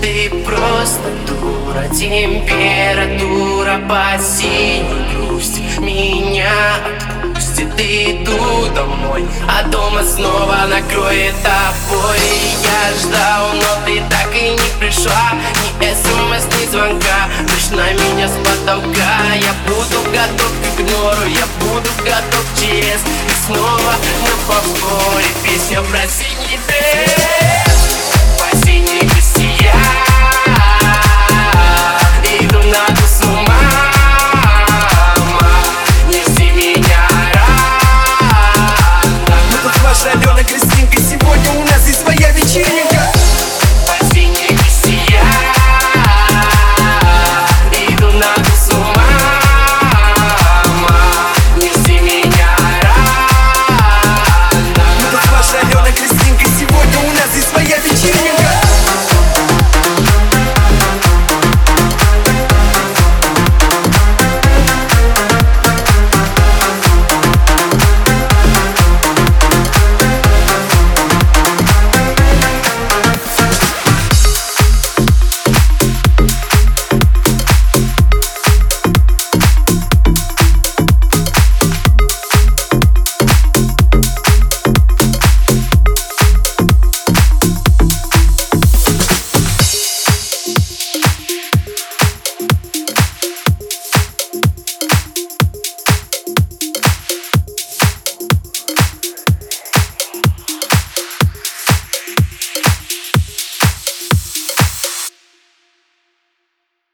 Ты просто дура, Температура по синей грусть. Меня отпустит иду домой А дома снова накроет тобой. Я ждал, но ты так и не пришла. Ни смс, эм ни звонка Лишь на меня с потолка. Я буду готов к игнору Я буду готов через И снова на повторе. Песня про синий день